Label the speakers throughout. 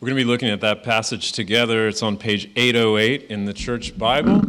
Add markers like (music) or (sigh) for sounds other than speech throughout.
Speaker 1: We're going to be looking at that passage together. It's on page 808 in the church Bible.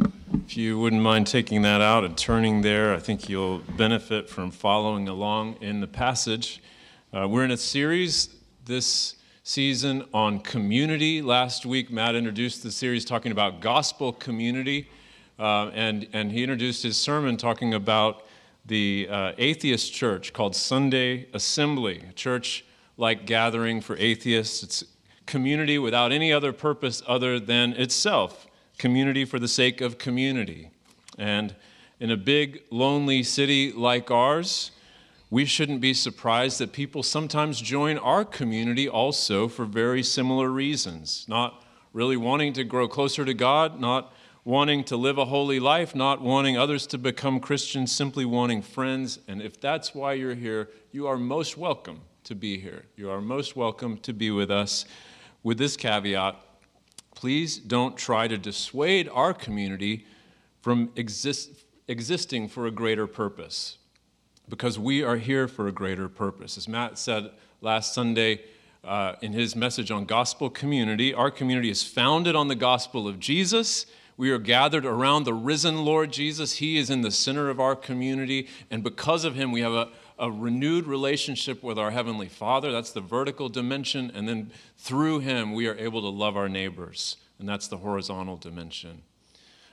Speaker 1: If you wouldn't mind taking that out and turning there, I think you'll benefit from following along in the passage. Uh, we're in a series this season on community. Last week, Matt introduced the series talking about gospel community, uh, and, and he introduced his sermon talking about the uh, atheist church called Sunday Assembly, a church like gathering for atheists. It's community without any other purpose other than itself community for the sake of community. And in a big, lonely city like ours, we shouldn't be surprised that people sometimes join our community also for very similar reasons. Not really wanting to grow closer to God, not wanting to live a holy life, not wanting others to become Christians, simply wanting friends. And if that's why you're here, you are most welcome to be here. You are most welcome to be with us with this caveat please don't try to dissuade our community from exist, existing for a greater purpose because we are here for a greater purpose. As Matt said last Sunday uh, in his message on gospel community, our community is founded on the gospel of Jesus. We are gathered around the risen Lord Jesus. He is in the center of our community, and because of him, we have a, a renewed relationship with our Heavenly Father. That's the vertical dimension. And then through Him, we are able to love our neighbors. And that's the horizontal dimension.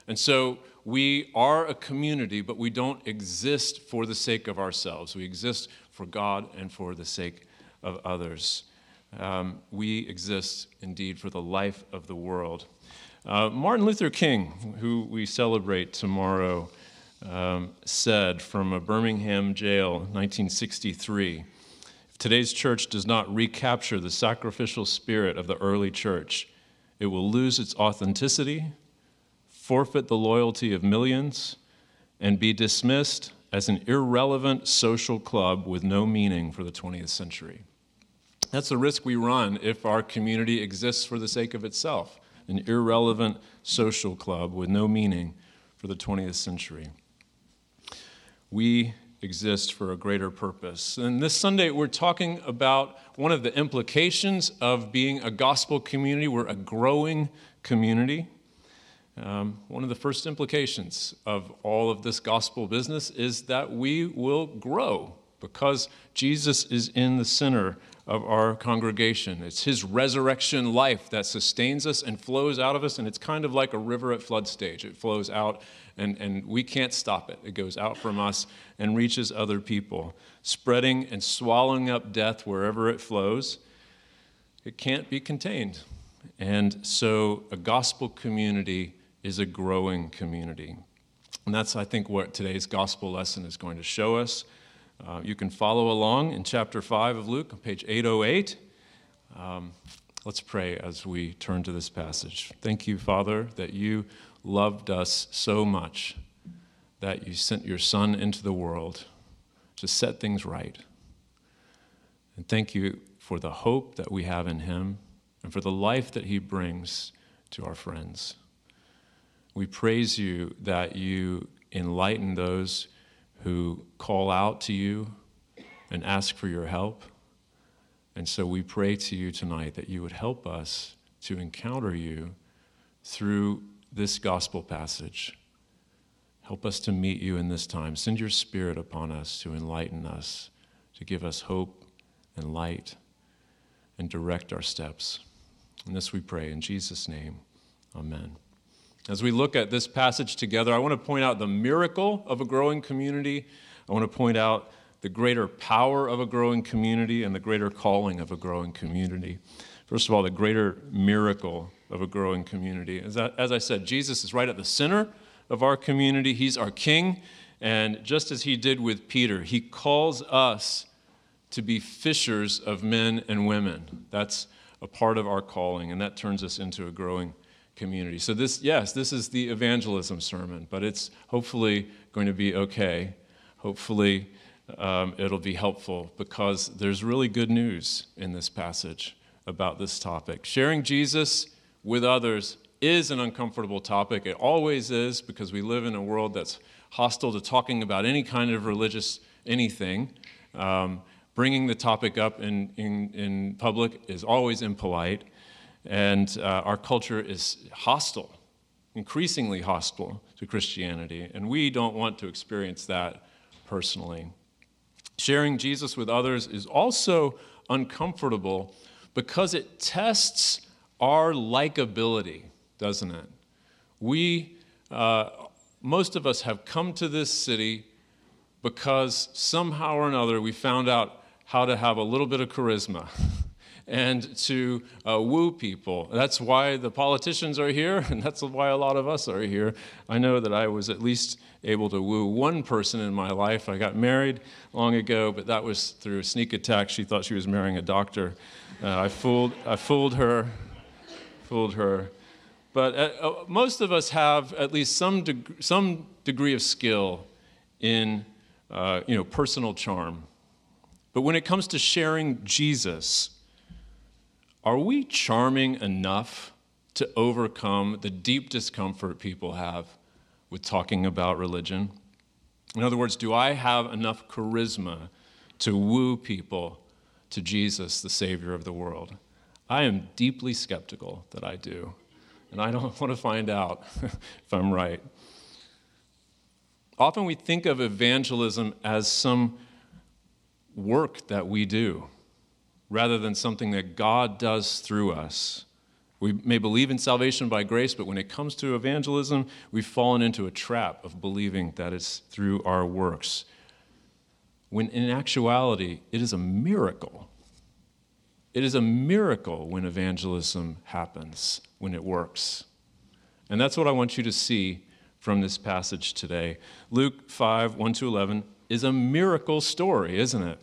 Speaker 1: And so we are a community, but we don't exist for the sake of ourselves. We exist for God and for the sake of others. Um, we exist indeed for the life of the world. Uh, Martin Luther King, who we celebrate tomorrow, um, said from a Birmingham jail, 1963 If today's church does not recapture the sacrificial spirit of the early church, it will lose its authenticity, forfeit the loyalty of millions, and be dismissed as an irrelevant social club with no meaning for the 20th century. That's the risk we run if our community exists for the sake of itself an irrelevant social club with no meaning for the 20th century we exist for a greater purpose. And this Sunday, we're talking about one of the implications of being a gospel community. We're a growing community. Um, one of the first implications of all of this gospel business is that we will grow because Jesus is in the center of our congregation. It's his resurrection life that sustains us and flows out of us, and it's kind of like a river at flood stage. It flows out, and, and we can't stop it. It goes out from us and reaches other people, spreading and swallowing up death wherever it flows. It can't be contained. And so, a gospel community is a growing community. And that's, I think, what today's gospel lesson is going to show us. Uh, you can follow along in chapter 5 of Luke on page 808. Um, let's pray as we turn to this passage. Thank you, Father, that you loved us so much that you sent your Son into the world to set things right. And thank you for the hope that we have in him and for the life that he brings to our friends. We praise you that you enlighten those who call out to you and ask for your help. And so we pray to you tonight that you would help us to encounter you through this gospel passage. Help us to meet you in this time. Send your spirit upon us to enlighten us, to give us hope and light, and direct our steps. And this we pray in Jesus' name. Amen. As we look at this passage together, I want to point out the miracle of a growing community. I want to point out the greater power of a growing community and the greater calling of a growing community. First of all, the greater miracle of a growing community. As I, as I said, Jesus is right at the center of our community, He's our King. And just as He did with Peter, He calls us to be fishers of men and women. That's a part of our calling, and that turns us into a growing community. So, this, yes, this is the evangelism sermon, but it's hopefully going to be okay. Hopefully, um, it'll be helpful because there's really good news in this passage about this topic. Sharing Jesus with others is an uncomfortable topic. It always is because we live in a world that's hostile to talking about any kind of religious anything. Um, bringing the topic up in, in, in public is always impolite. And uh, our culture is hostile, increasingly hostile to Christianity. And we don't want to experience that personally. Sharing Jesus with others is also uncomfortable because it tests our likability, doesn't it? We, uh, most of us have come to this city because somehow or another we found out how to have a little bit of charisma (laughs) and to uh, woo people. That's why the politicians are here, and that's why a lot of us are here. I know that I was at least able to woo one person in my life. I got married long ago, but that was through a sneak attack. She thought she was marrying a doctor. Uh, I, fooled, I fooled her, fooled her. But uh, uh most of us have at least some, deg- some degree of skill in uh, you know, personal charm. But when it comes to sharing Jesus, are we charming enough to overcome the deep discomfort people have with talking about religion? In other words, do I have enough charisma to woo people to Jesus, the Savior of the world? I am deeply skeptical that I do, and I don't (laughs) want to find out (laughs) if I'm right. Often we think of evangelism as some work that we do rather than something that God does through us. We may believe in salvation by grace, but when it comes to evangelism, we've fallen into a trap of believing that it's through our works. When in actuality, it is a miracle. It is a miracle when evangelism happens, when it works. And that's what I want you to see from this passage today. Luke 5 1 to 11 is a miracle story, isn't it?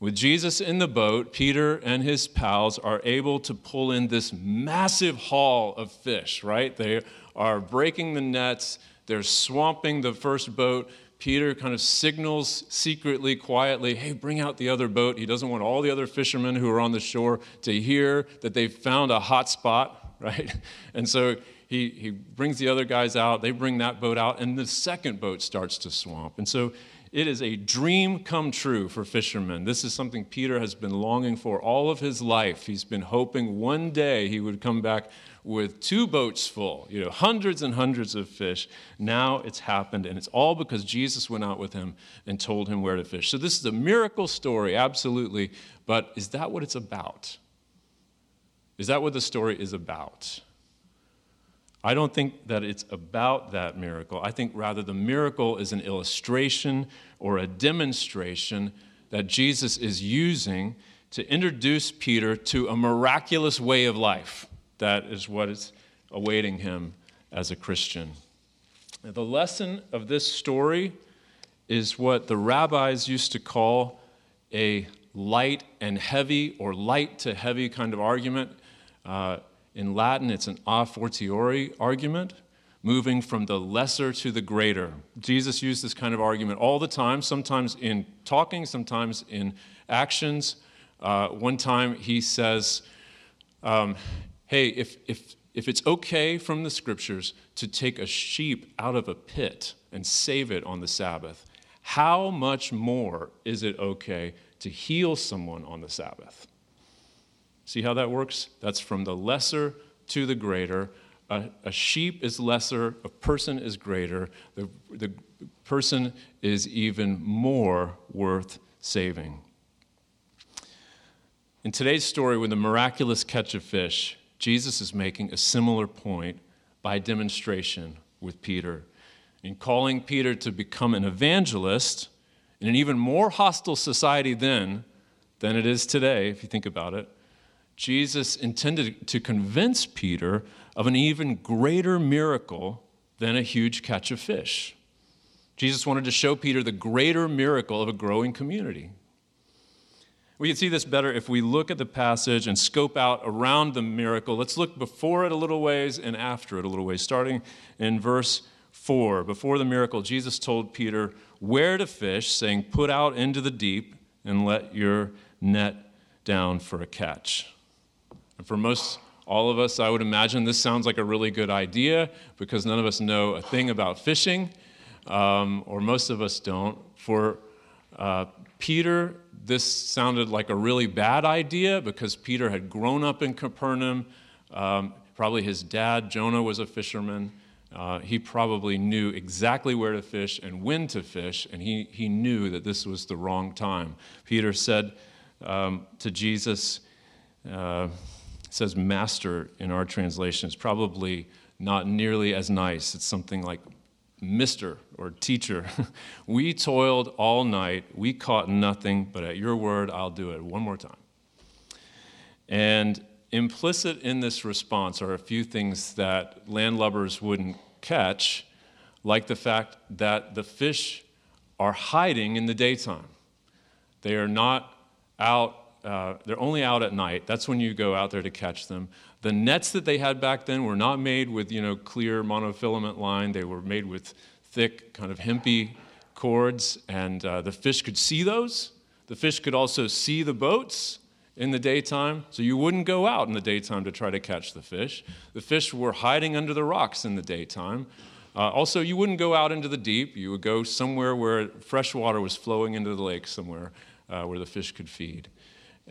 Speaker 1: With Jesus in the boat, Peter and his pals are able to pull in this massive haul of fish, right? They are breaking the nets, they're swamping the first boat. Peter kind of signals secretly, quietly, hey, bring out the other boat. He doesn't want all the other fishermen who are on the shore to hear that they've found a hot spot, (laughs) right? And so he, he brings the other guys out, they bring that boat out, and the second boat starts to swamp. And so it is a dream come true for fishermen. This is something Peter has been longing for all of his life. He's been hoping one day he would come back with two boats full, you know, hundreds and hundreds of fish. Now it's happened, and it's all because Jesus went out with him and told him where to fish. So this is a miracle story, absolutely. But is that what it's about? Is that what the story is about? I don't think that it's about that miracle. I think rather the miracle is an illustration or a demonstration that Jesus is using to introduce Peter to a miraculous way of life. That is what is awaiting him as a Christian. Now, the lesson of this story is what the rabbis used to call a light and heavy or light to heavy kind of argument. Uh, in Latin, it's an a fortiori argument, moving from the lesser to the greater. Jesus used this kind of argument all the time, sometimes in talking, sometimes in actions. Uh, one time he says, um, Hey, if, if, if it's okay from the scriptures to take a sheep out of a pit and save it on the Sabbath, how much more is it okay to heal someone on the Sabbath? See how that works? That's from the lesser to the greater. A, a sheep is lesser, a person is greater. The, the person is even more worth saving. In today's story, with the miraculous catch of fish, Jesus is making a similar point by demonstration with Peter. In calling Peter to become an evangelist in an even more hostile society then than it is today, if you think about it, Jesus intended to convince Peter of an even greater miracle than a huge catch of fish. Jesus wanted to show Peter the greater miracle of a growing community. We can see this better if we look at the passage and scope out around the miracle. Let's look before it a little ways and after it a little ways. Starting in verse 4. Before the miracle, Jesus told Peter where to fish, saying, Put out into the deep and let your net down for a catch. And for most, all of us, I would imagine this sounds like a really good idea because none of us know a thing about fishing, um, or most of us don't. For Uh, Peter, this sounded like a really bad idea because Peter had grown up in Capernaum. Um, probably his dad, Jonah, was a fisherman. Uh, he probably knew exactly where to fish and when to fish, and he, he knew that this was the wrong time. Peter said um, to Jesus, uh, says master in our translation. It's probably not nearly as nice. It's something like Mister or teacher. (laughs) we toiled all night. We caught nothing, but at your word, I'll do it. One more time. And implicit in this response are a few things that landlubbers wouldn't catch, like the fact that the fish are hiding in the daytime. They are not out, uh, they're only out at night. That's when you go out there to catch them. The nets that they had back then were not made with you know, clear monofilament line, they were made with thick, kind of hempy cords, and uh, the fish could see those. The fish could also see the boats in the daytime, so you wouldn't go out in the daytime to try to catch the fish. The fish were hiding under the rocks in the daytime. Uh, also, you wouldn't go out into the deep. You would go somewhere where fresh water was flowing into the lake, somewhere uh, where the fish could feed.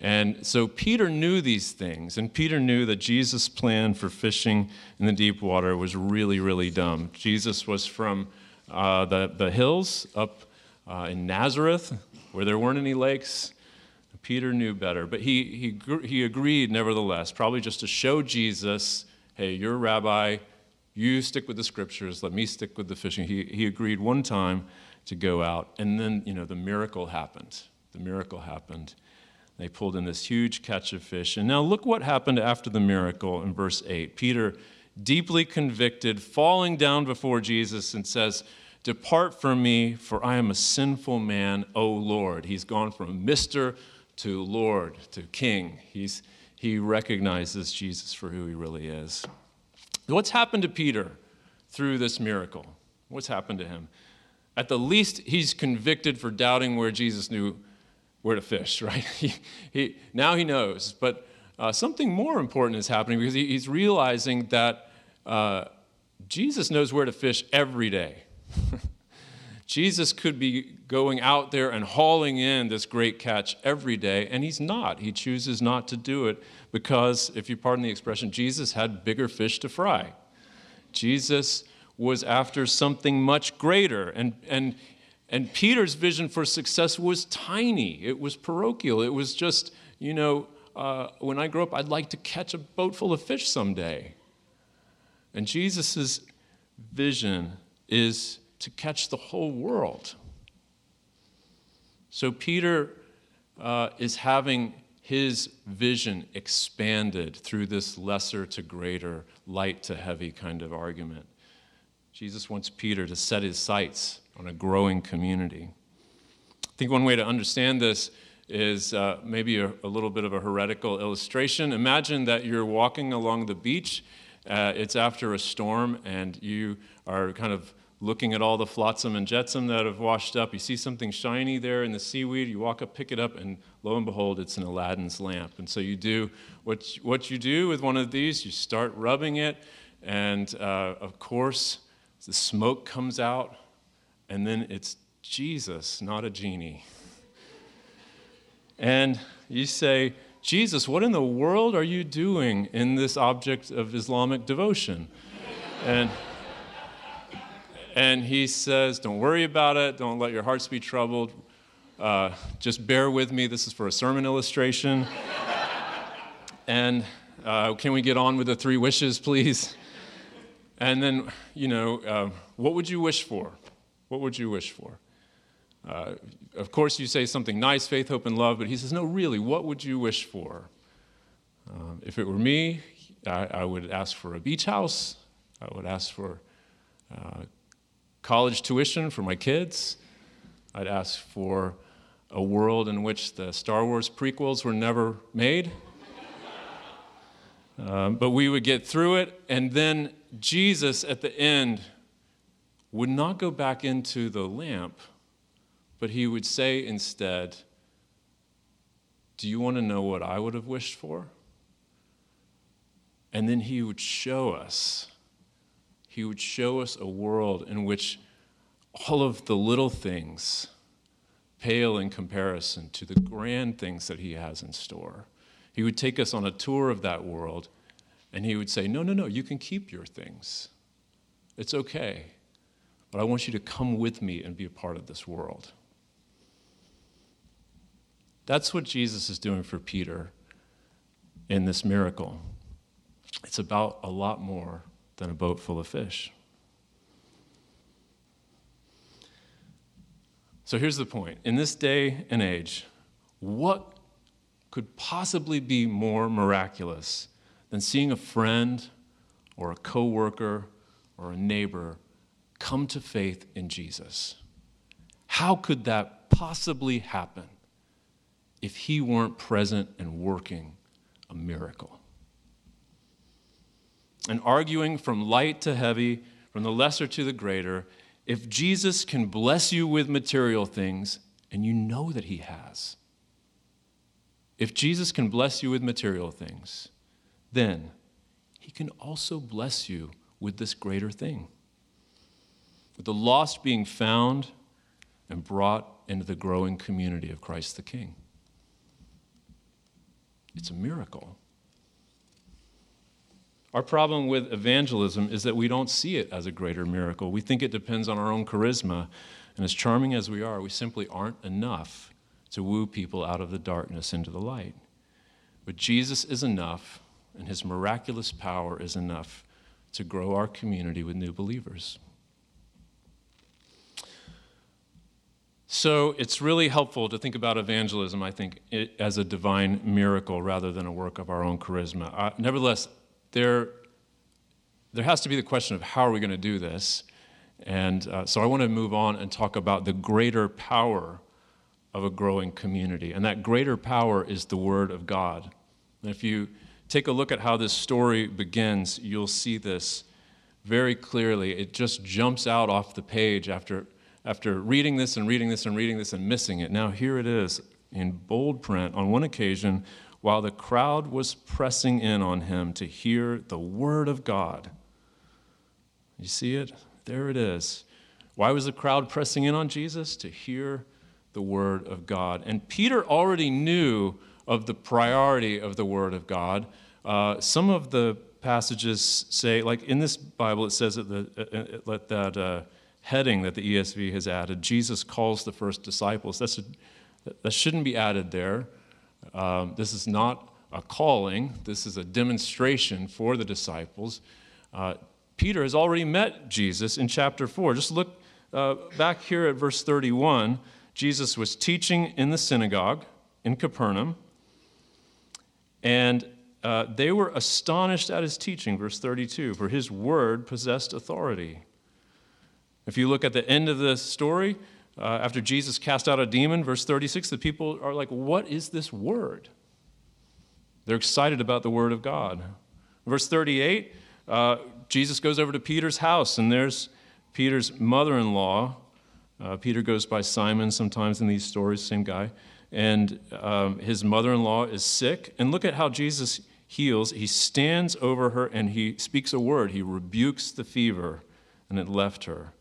Speaker 1: And so Peter knew these things, and Peter knew that Jesus' plan for fishing in the deep water was really, really dumb. Jesus was from uh, the, the hills up uh, in Nazareth, where there weren't any lakes. Peter knew better, but he, he, he agreed nevertheless, probably just to show Jesus, hey, you're a rabbi, you stick with the scriptures, let me stick with the fishing. He, he agreed one time to go out, and then, you know, the miracle happened. The miracle happened. They pulled in this huge catch of fish. And now look what happened after the miracle in verse 8. Peter, deeply convicted, falling down before Jesus and says, Depart from me, for I am a sinful man, O Lord. He's gone from Mr. to Lord to King. He's, he recognizes Jesus for who he really is. What's happened to Peter through this miracle? What's happened to him? At the least, he's convicted for doubting where Jesus knew where to fish, (laughs) right? He, he, now he knows. But uh, something more important is happening because he, he's realizing that uh, Jesus knows where to fish every day. (laughs) Jesus could be going out there and hauling in this great catch every day, and he's not. He chooses not to do it because, if you pardon the expression, Jesus had bigger fish to fry. Jesus was after something much greater, and, and, and Peter's vision for success was tiny, it was parochial, it was just, you know, uh, when I grow up, I'd like to catch a boat full of fish someday. And Jesus' vision is to catch the whole world. So Peter uh, is having his vision expanded through this lesser to greater, light to heavy kind of argument. Jesus wants Peter to set his sights on a growing community. I think one way to understand this is uh, maybe a, a, little bit of a heretical illustration. Imagine that you're walking along the beach, uh, it's after a storm, and you are kind of looking at all the flotsam and jetsam that have washed up. You see something shiny there in the seaweed, you walk up, pick it up, and lo and behold, it's an Aladdin's lamp. And so you do what, what you do with one of these, you start rubbing it, and uh, of course, the smoke comes out, and then it's Jesus, not a genie. And you say, Jesus, what in the world are you doing in this object of Islamic devotion? and and he says, Don't worry about it. Don't let your hearts be troubled. Uh, just bear with me. This is for a sermon illustration. and uh, can we get on with the three wishes, please? And then, you know, uh, what would you wish for? What would you wish for? Uh, of course, you say something nice, faith, hope, and love, but he says, No, really, what would you wish for? Um, if it were me, I, I, would ask for a beach house. I would ask for uh, college tuition for my kids. I'd ask for a world in which the Star Wars prequels were never made. Um, but we would get through it, and then Jesus at the end would not go back into the lamp, but he would say instead, Do you want to know what I would have wished for? And then he would show us he would show us a world in which all of the little things pale in comparison to the grand things that He has in store. He would take us on a tour of that world and He would say, No, no, no, you can keep your things. It's okay. But I want you to come with me and be a part of this world. That's what Jesus is doing for Peter in this miracle. It's about a lot more than a boat full of fish. So here's the point. In this day and age, what could possibly be more miraculous than seeing a friend or a coworker or a neighbor come to faith in Jesus? How could that possibly happen if he weren't present and working a miracle? And arguing from light to heavy, from the lesser to the greater, if Jesus can bless you with material things, and you know that he has, if Jesus can bless you with material things, then he can also bless you with this greater thing with the lost being found and brought into the growing community of Christ the King. It's a miracle. Our problem with evangelism is that we don't see it as a greater miracle. We think it depends on our own charisma. And as charming as we are, we simply aren't enough to woo people out of the darkness into the light. But Jesus is enough, and his miraculous power is enough to grow our community with new believers. So it's really helpful to think about evangelism, I think, as a divine miracle rather than a work of our own charisma. Uh, nevertheless, there, there has to be the question of how are we going to do this? And uh, so I want to move on and talk about the greater power of a growing community. And that greater power is the Word of God. And if you take a look at how this story begins, you'll see this very clearly. It just jumps out off the page after after reading this and reading this and reading this and missing it. Now, here it is in bold print on one occasion while the crowd was pressing in on him to hear the word of God. You see it? There it is. Why was the crowd pressing in on Jesus? To hear the word of God. And Peter already knew of the priority of the word of God. Uh, some of the passages say, like in this Bible, it says that, the, uh, uh that uh, heading that the ESV has added, Jesus calls the first disciples. That's a, that shouldn't be added there. Um, this is not a calling, this is a demonstration for the disciples. Uh, Peter has already met Jesus in chapter 4. Just look uh, back here at verse 31. Jesus was teaching in the synagogue in Capernaum, and uh, they were astonished at his teaching, verse 32, for his word possessed authority. If you look at the end of the story, uh, after Jesus cast out a demon, verse 36, the people are like, What is this word? They're excited about the word of God. Verse 38, uh, Jesus goes over to Peter's house, and there's Peter's mother in law. Uh, Peter goes by Simon sometimes in these stories, same guy. And um, his mother in law is sick. And look at how Jesus heals. He stands over her and he speaks a word. He rebukes the fever, and it left her.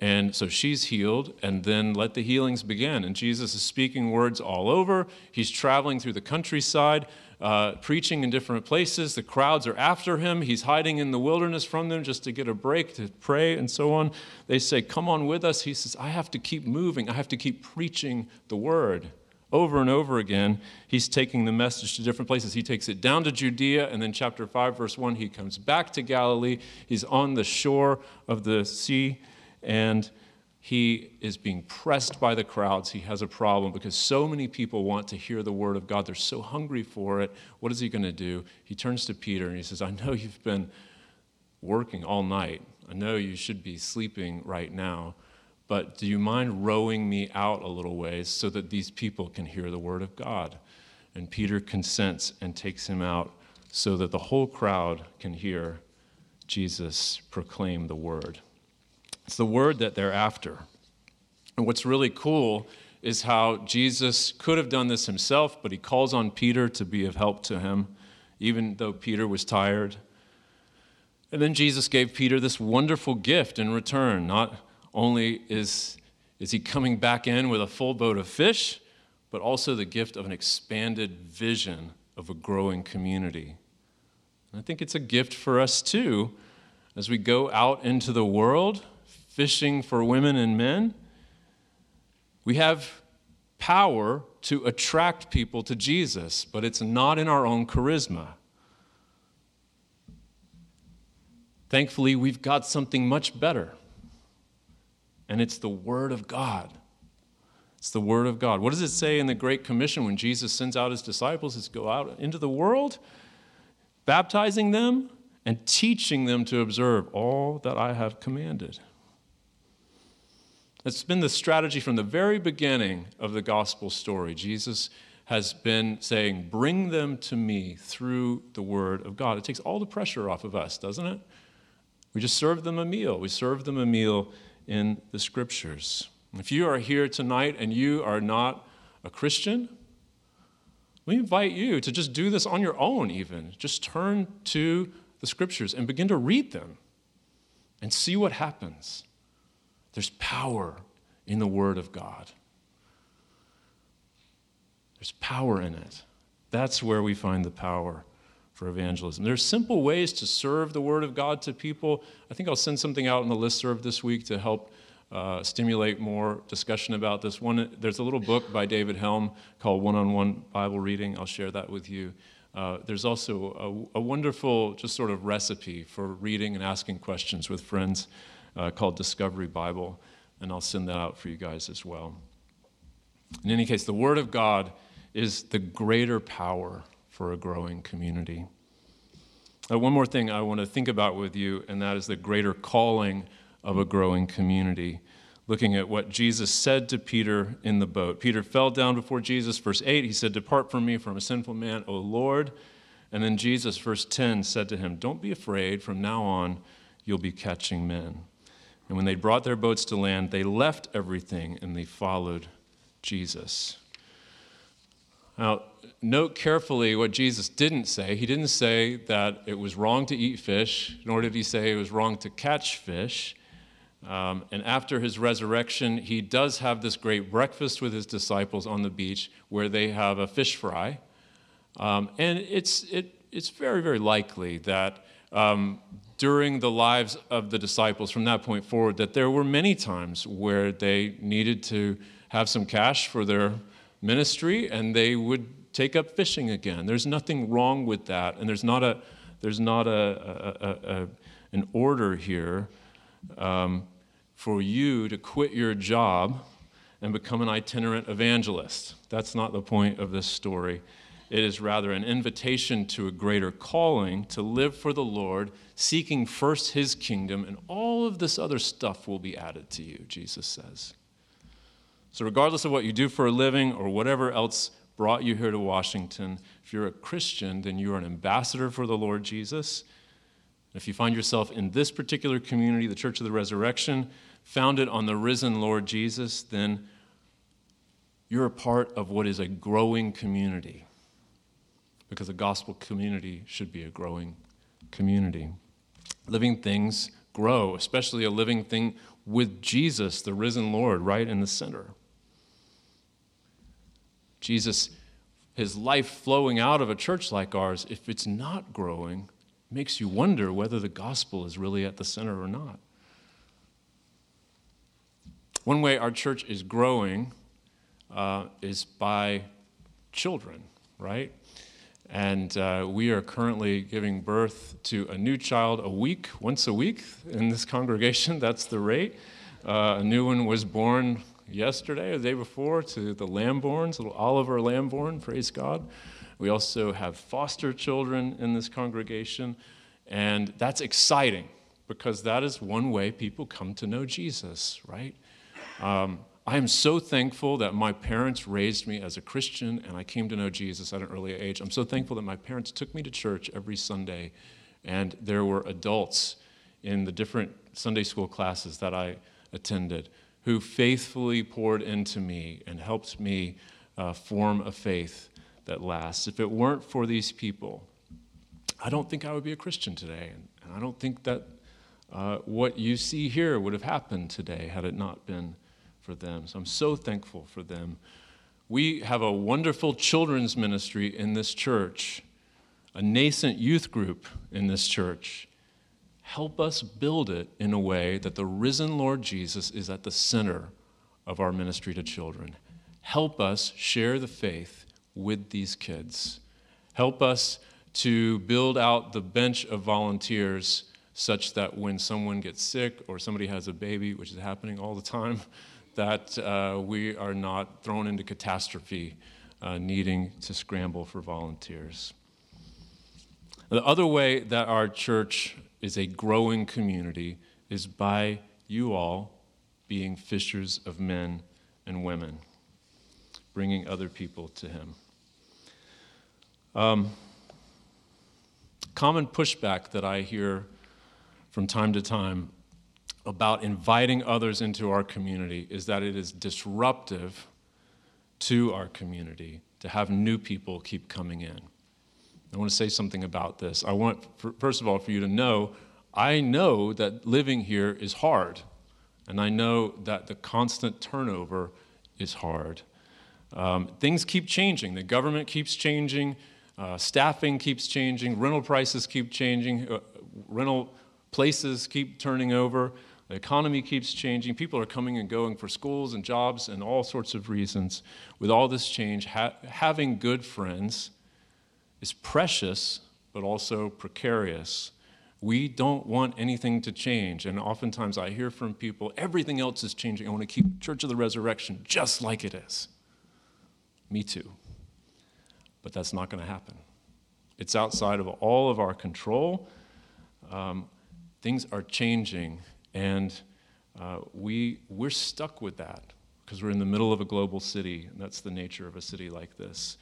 Speaker 1: And so she's healed, and then let the healings begin. And Jesus is speaking words all over. He's traveling through the countryside, uh, preaching in different places. The crowds are after him. He's hiding in the wilderness from them just to get a break, to pray, and so on. They say, Come on with us. He says, I have to keep moving. I have to keep preaching the word. Over and over again, he's taking the message to different places. He takes it down to Judea, and then, chapter 5, verse 1, he comes back to Galilee. He's on the shore of the sea and he is being pressed by the crowds. He has a problem because so many people want to hear the word of God. They're so hungry for it. What is he going to do? He turns to Peter and he says, I know you've been working all night. I know you should be sleeping right now, but do you mind rowing me out a little ways so that these people can hear the word of God? And Peter consents and takes him out so that the whole crowd can hear Jesus proclaim the word. It's the word that they're after. And what's really cool is how Jesus could have done this himself, but he calls on Peter to be of help to him, even though Peter was tired. And then Jesus gave Peter this wonderful gift in return. Not only is, Is he coming back in with a full boat of fish, but also the gift of an expanded vision of a growing community? And I think it's a gift for us too as we go out into the world fishing for women and men. We have power to attract people to Jesus, but it's not in our own charisma. Thankfully, we've got something much better, and it's the Word of God. It's the Word of God. What does it say in the Great Commission when Jesus sends out his disciples? It's go out into the world, baptizing them and teaching them to observe all that I have commanded. It's been the strategy from the very beginning of the gospel story. Jesus has been saying, Bring them to me through the word of God. It takes all the pressure off of us, doesn't it? We just serve them a meal. We serve them a meal in the scriptures. If you are here tonight and you are not a Christian, we invite you to just do this on your own, even. Just turn to the scriptures and begin to read them and see what happens. There's power in the Word of God. There's power in it. That's where we find the power for evangelism. There's simple ways to serve the Word of God to people. I think I'll send something out in the list serve this week to help uh, stimulate more discussion about this. One, there's a little book by David Helm called One on One Bible Reading. I'll share that with you. Uh, there's also a, a, wonderful, just sort of recipe for reading and asking questions with friends uh, called Discovery Bible, and I'll send that out for you guys as well. In any case, the Word of God is the greater power for a growing community. Uh, one more thing I want to think about with you, and that is the greater calling of a growing community. Looking at what Jesus said to Peter in the boat. Peter fell down before Jesus, verse 8. He said, Depart from me from a sinful man, O Lord. And then Jesus, verse 10, said to him, Don't be afraid. From now on, you'll be catching men. And when they brought their boats to land, they left everything and they followed Jesus. Now, note carefully what Jesus didn't say. He didn't say that it was wrong to eat fish, nor did he say it was wrong to catch fish. Um, and after his resurrection, he does have this great breakfast with his disciples on the beach where they have a fish fry. Um, and it's, it, it's very, very likely that um, during the lives of the disciples from that point forward that there were many times where they needed to have some cash for their ministry and they would take up fishing again. There's nothing wrong with that, and there's not a there's not a, a, a, a an order here um, for you to quit your job and become an itinerant evangelist. That's not the point of this story. It is rather an invitation to a greater calling to live for the Lord, seeking first his kingdom, and all of this other stuff will be added to you, Jesus says. So, regardless of what you do for a living or whatever else brought you here to Washington, if you're a Christian, then you are an ambassador for the Lord Jesus. If you find yourself in this particular community, the Church of the Resurrection, founded on the risen Lord Jesus, then you're a part of what is a growing community because a gospel community should be a growing community. Living things grow, especially a living thing with Jesus, the risen Lord, right in the center. Jesus, his life flowing out of a church like ours, if it's not growing, makes you wonder whether the gospel is really at the center or not. One way our church is growing uh, is by children, right? And uh, we are currently giving birth to a new child a week, once a week in this (laughs) congregation. That's the rate. Uh, a new one was born yesterday or the day before to the Lamborns, little Oliver Lamborn, praise God. We also have foster children in this congregation, and that's exciting because that is one way people come to know Jesus, right? Um, I am so thankful that my parents raised me as a Christian and I came to know Jesus at an early age. I'm so thankful that my parents took me to church every Sunday and there were adults in the different Sunday school classes that I attended who faithfully poured into me and helped me uh, form a faith that lasts. If it weren't for these people, I don't think I would be a Christian today. And I don't think that uh, what you see here would have happened today had it not been for them. So I'm so thankful for them. We have a wonderful children's ministry in this church, a nascent youth group in this church. Help us build it in a way that the risen Lord Jesus is at the center of our ministry to children. Help us share the faith with these kids. Help us to build out the bench of volunteers such that when someone gets sick or somebody has a baby, which is happening all the time, that uh, we are not thrown into catastrophe uh, needing to scramble for volunteers. The other way that our church is a growing community is by you all being fishers of men and women, bringing other people to Him. Um, common pushback that I hear from time to time about inviting others into our community is that it is disruptive to our community to have new people keep coming in. I want to say something about this. I want, first of all, for you to know I know that living here is hard, and I know that the constant turnover is hard. Um, things keep changing, the government keeps changing, uh, staffing keeps changing, rental prices keep changing, uh, rental places keep turning over. The economy keeps changing. People are coming and going for schools and jobs and all sorts of reasons. With all this change, ha- having good friends is precious, but also precarious. We don't want anything to change. And oftentimes I hear from people, everything else is changing. I want to keep Church of the Resurrection just like it is. Me too. But that's not going to happen. It's outside of all of our control. Um, things are changing and uh, we, we're stuck with that because we're in the middle of a global city, and that's the nature of a city like this.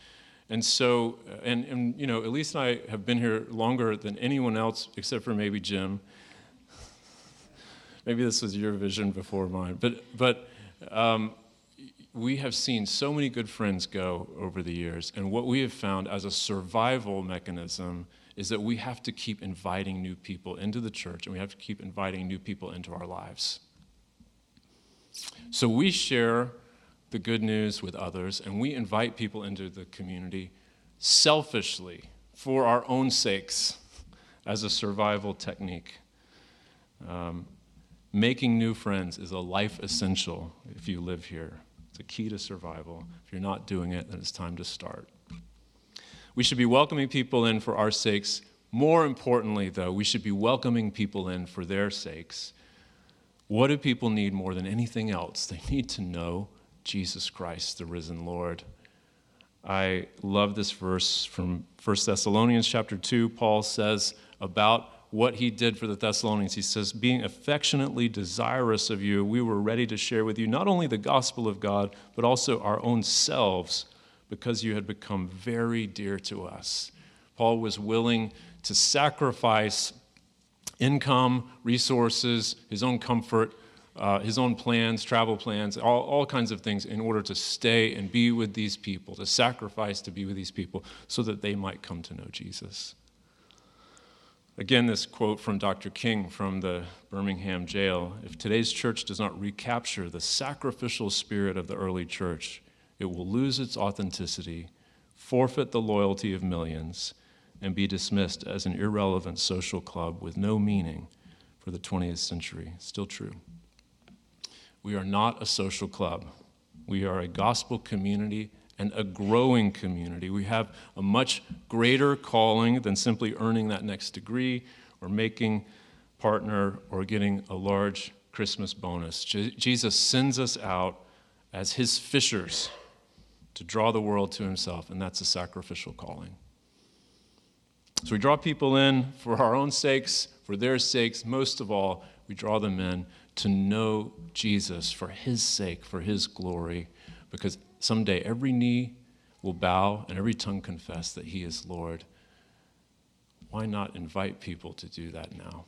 Speaker 1: And so, uh, and, and you know, Elise and I have been here longer than anyone else except for maybe Jim. (laughs) maybe this was your vision before mine. But, but um, we have seen so many good friends go over the years, and what we have found as a survival mechanism is that we have to keep inviting new people into the church and we have to keep inviting new people into our lives. So we share the good news with others and we invite people into the community selfishly for our own sakes as a survival technique. Um, making new friends is a life essential if you live here. It's a key to survival. If you're not doing it, then it's time to start. We should be welcoming people in for our sakes. More importantly, though, we should be welcoming people in for their sakes. What do people need more than anything else? They need to know Jesus Christ, the risen Lord. I love this verse from 1 Thessalonians chapter 2. Paul says about what he did for the Thessalonians. He says, Being affectionately desirous of you, we were ready to share with you not only the gospel of God, but also our own selves because you had become very dear to us. Paul was willing to sacrifice income, resources, his own comfort, uh, his own plans, travel plans, all, all kinds of things in order to stay and be with these people, to sacrifice to be with these people so that they might come to know Jesus. Again, this quote from Dr. King from the Birmingham jail If today's church does not recapture the sacrificial spirit of the early church, it will lose its authenticity, forfeit the loyalty of millions, and be dismissed as an irrelevant social club with no meaning for the 20th century. Still true. We are not a social club. We are a gospel community and a growing community. We have a much greater calling than simply earning that next degree or making partner or getting a large Christmas bonus. Je- Jesus sends us out as his fishers to draw the world to himself, and that's a sacrificial calling. So we draw people in for our own sakes, for their sakes. Most of all, we draw them in to know Jesus for his sake, for his glory, because someday every knee will bow and every tongue confess that he is Lord. Why not invite people to do that now?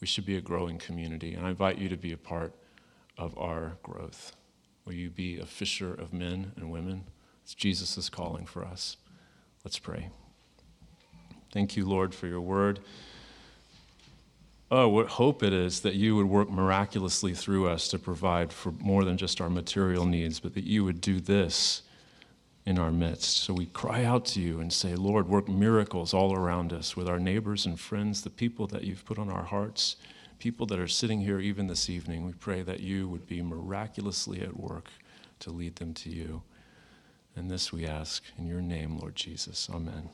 Speaker 1: We should be a growing community, and I invite you to be a part of our growth. Will you be a fisher of men and women? It's Jesus' calling for us. Let's pray. Thank you, Lord, for your word. oh, what hope it is that you would work miraculously through us to provide for more than just our material needs, but that you would do this in our midst. So we cry out to you and say, Lord, work miracles all around us with our neighbors and friends, the people that you've put on our hearts, people that are sitting here even this evening. We pray that you would be miraculously at work to lead them to you. And this we ask in your name, Lord Jesus. Amen.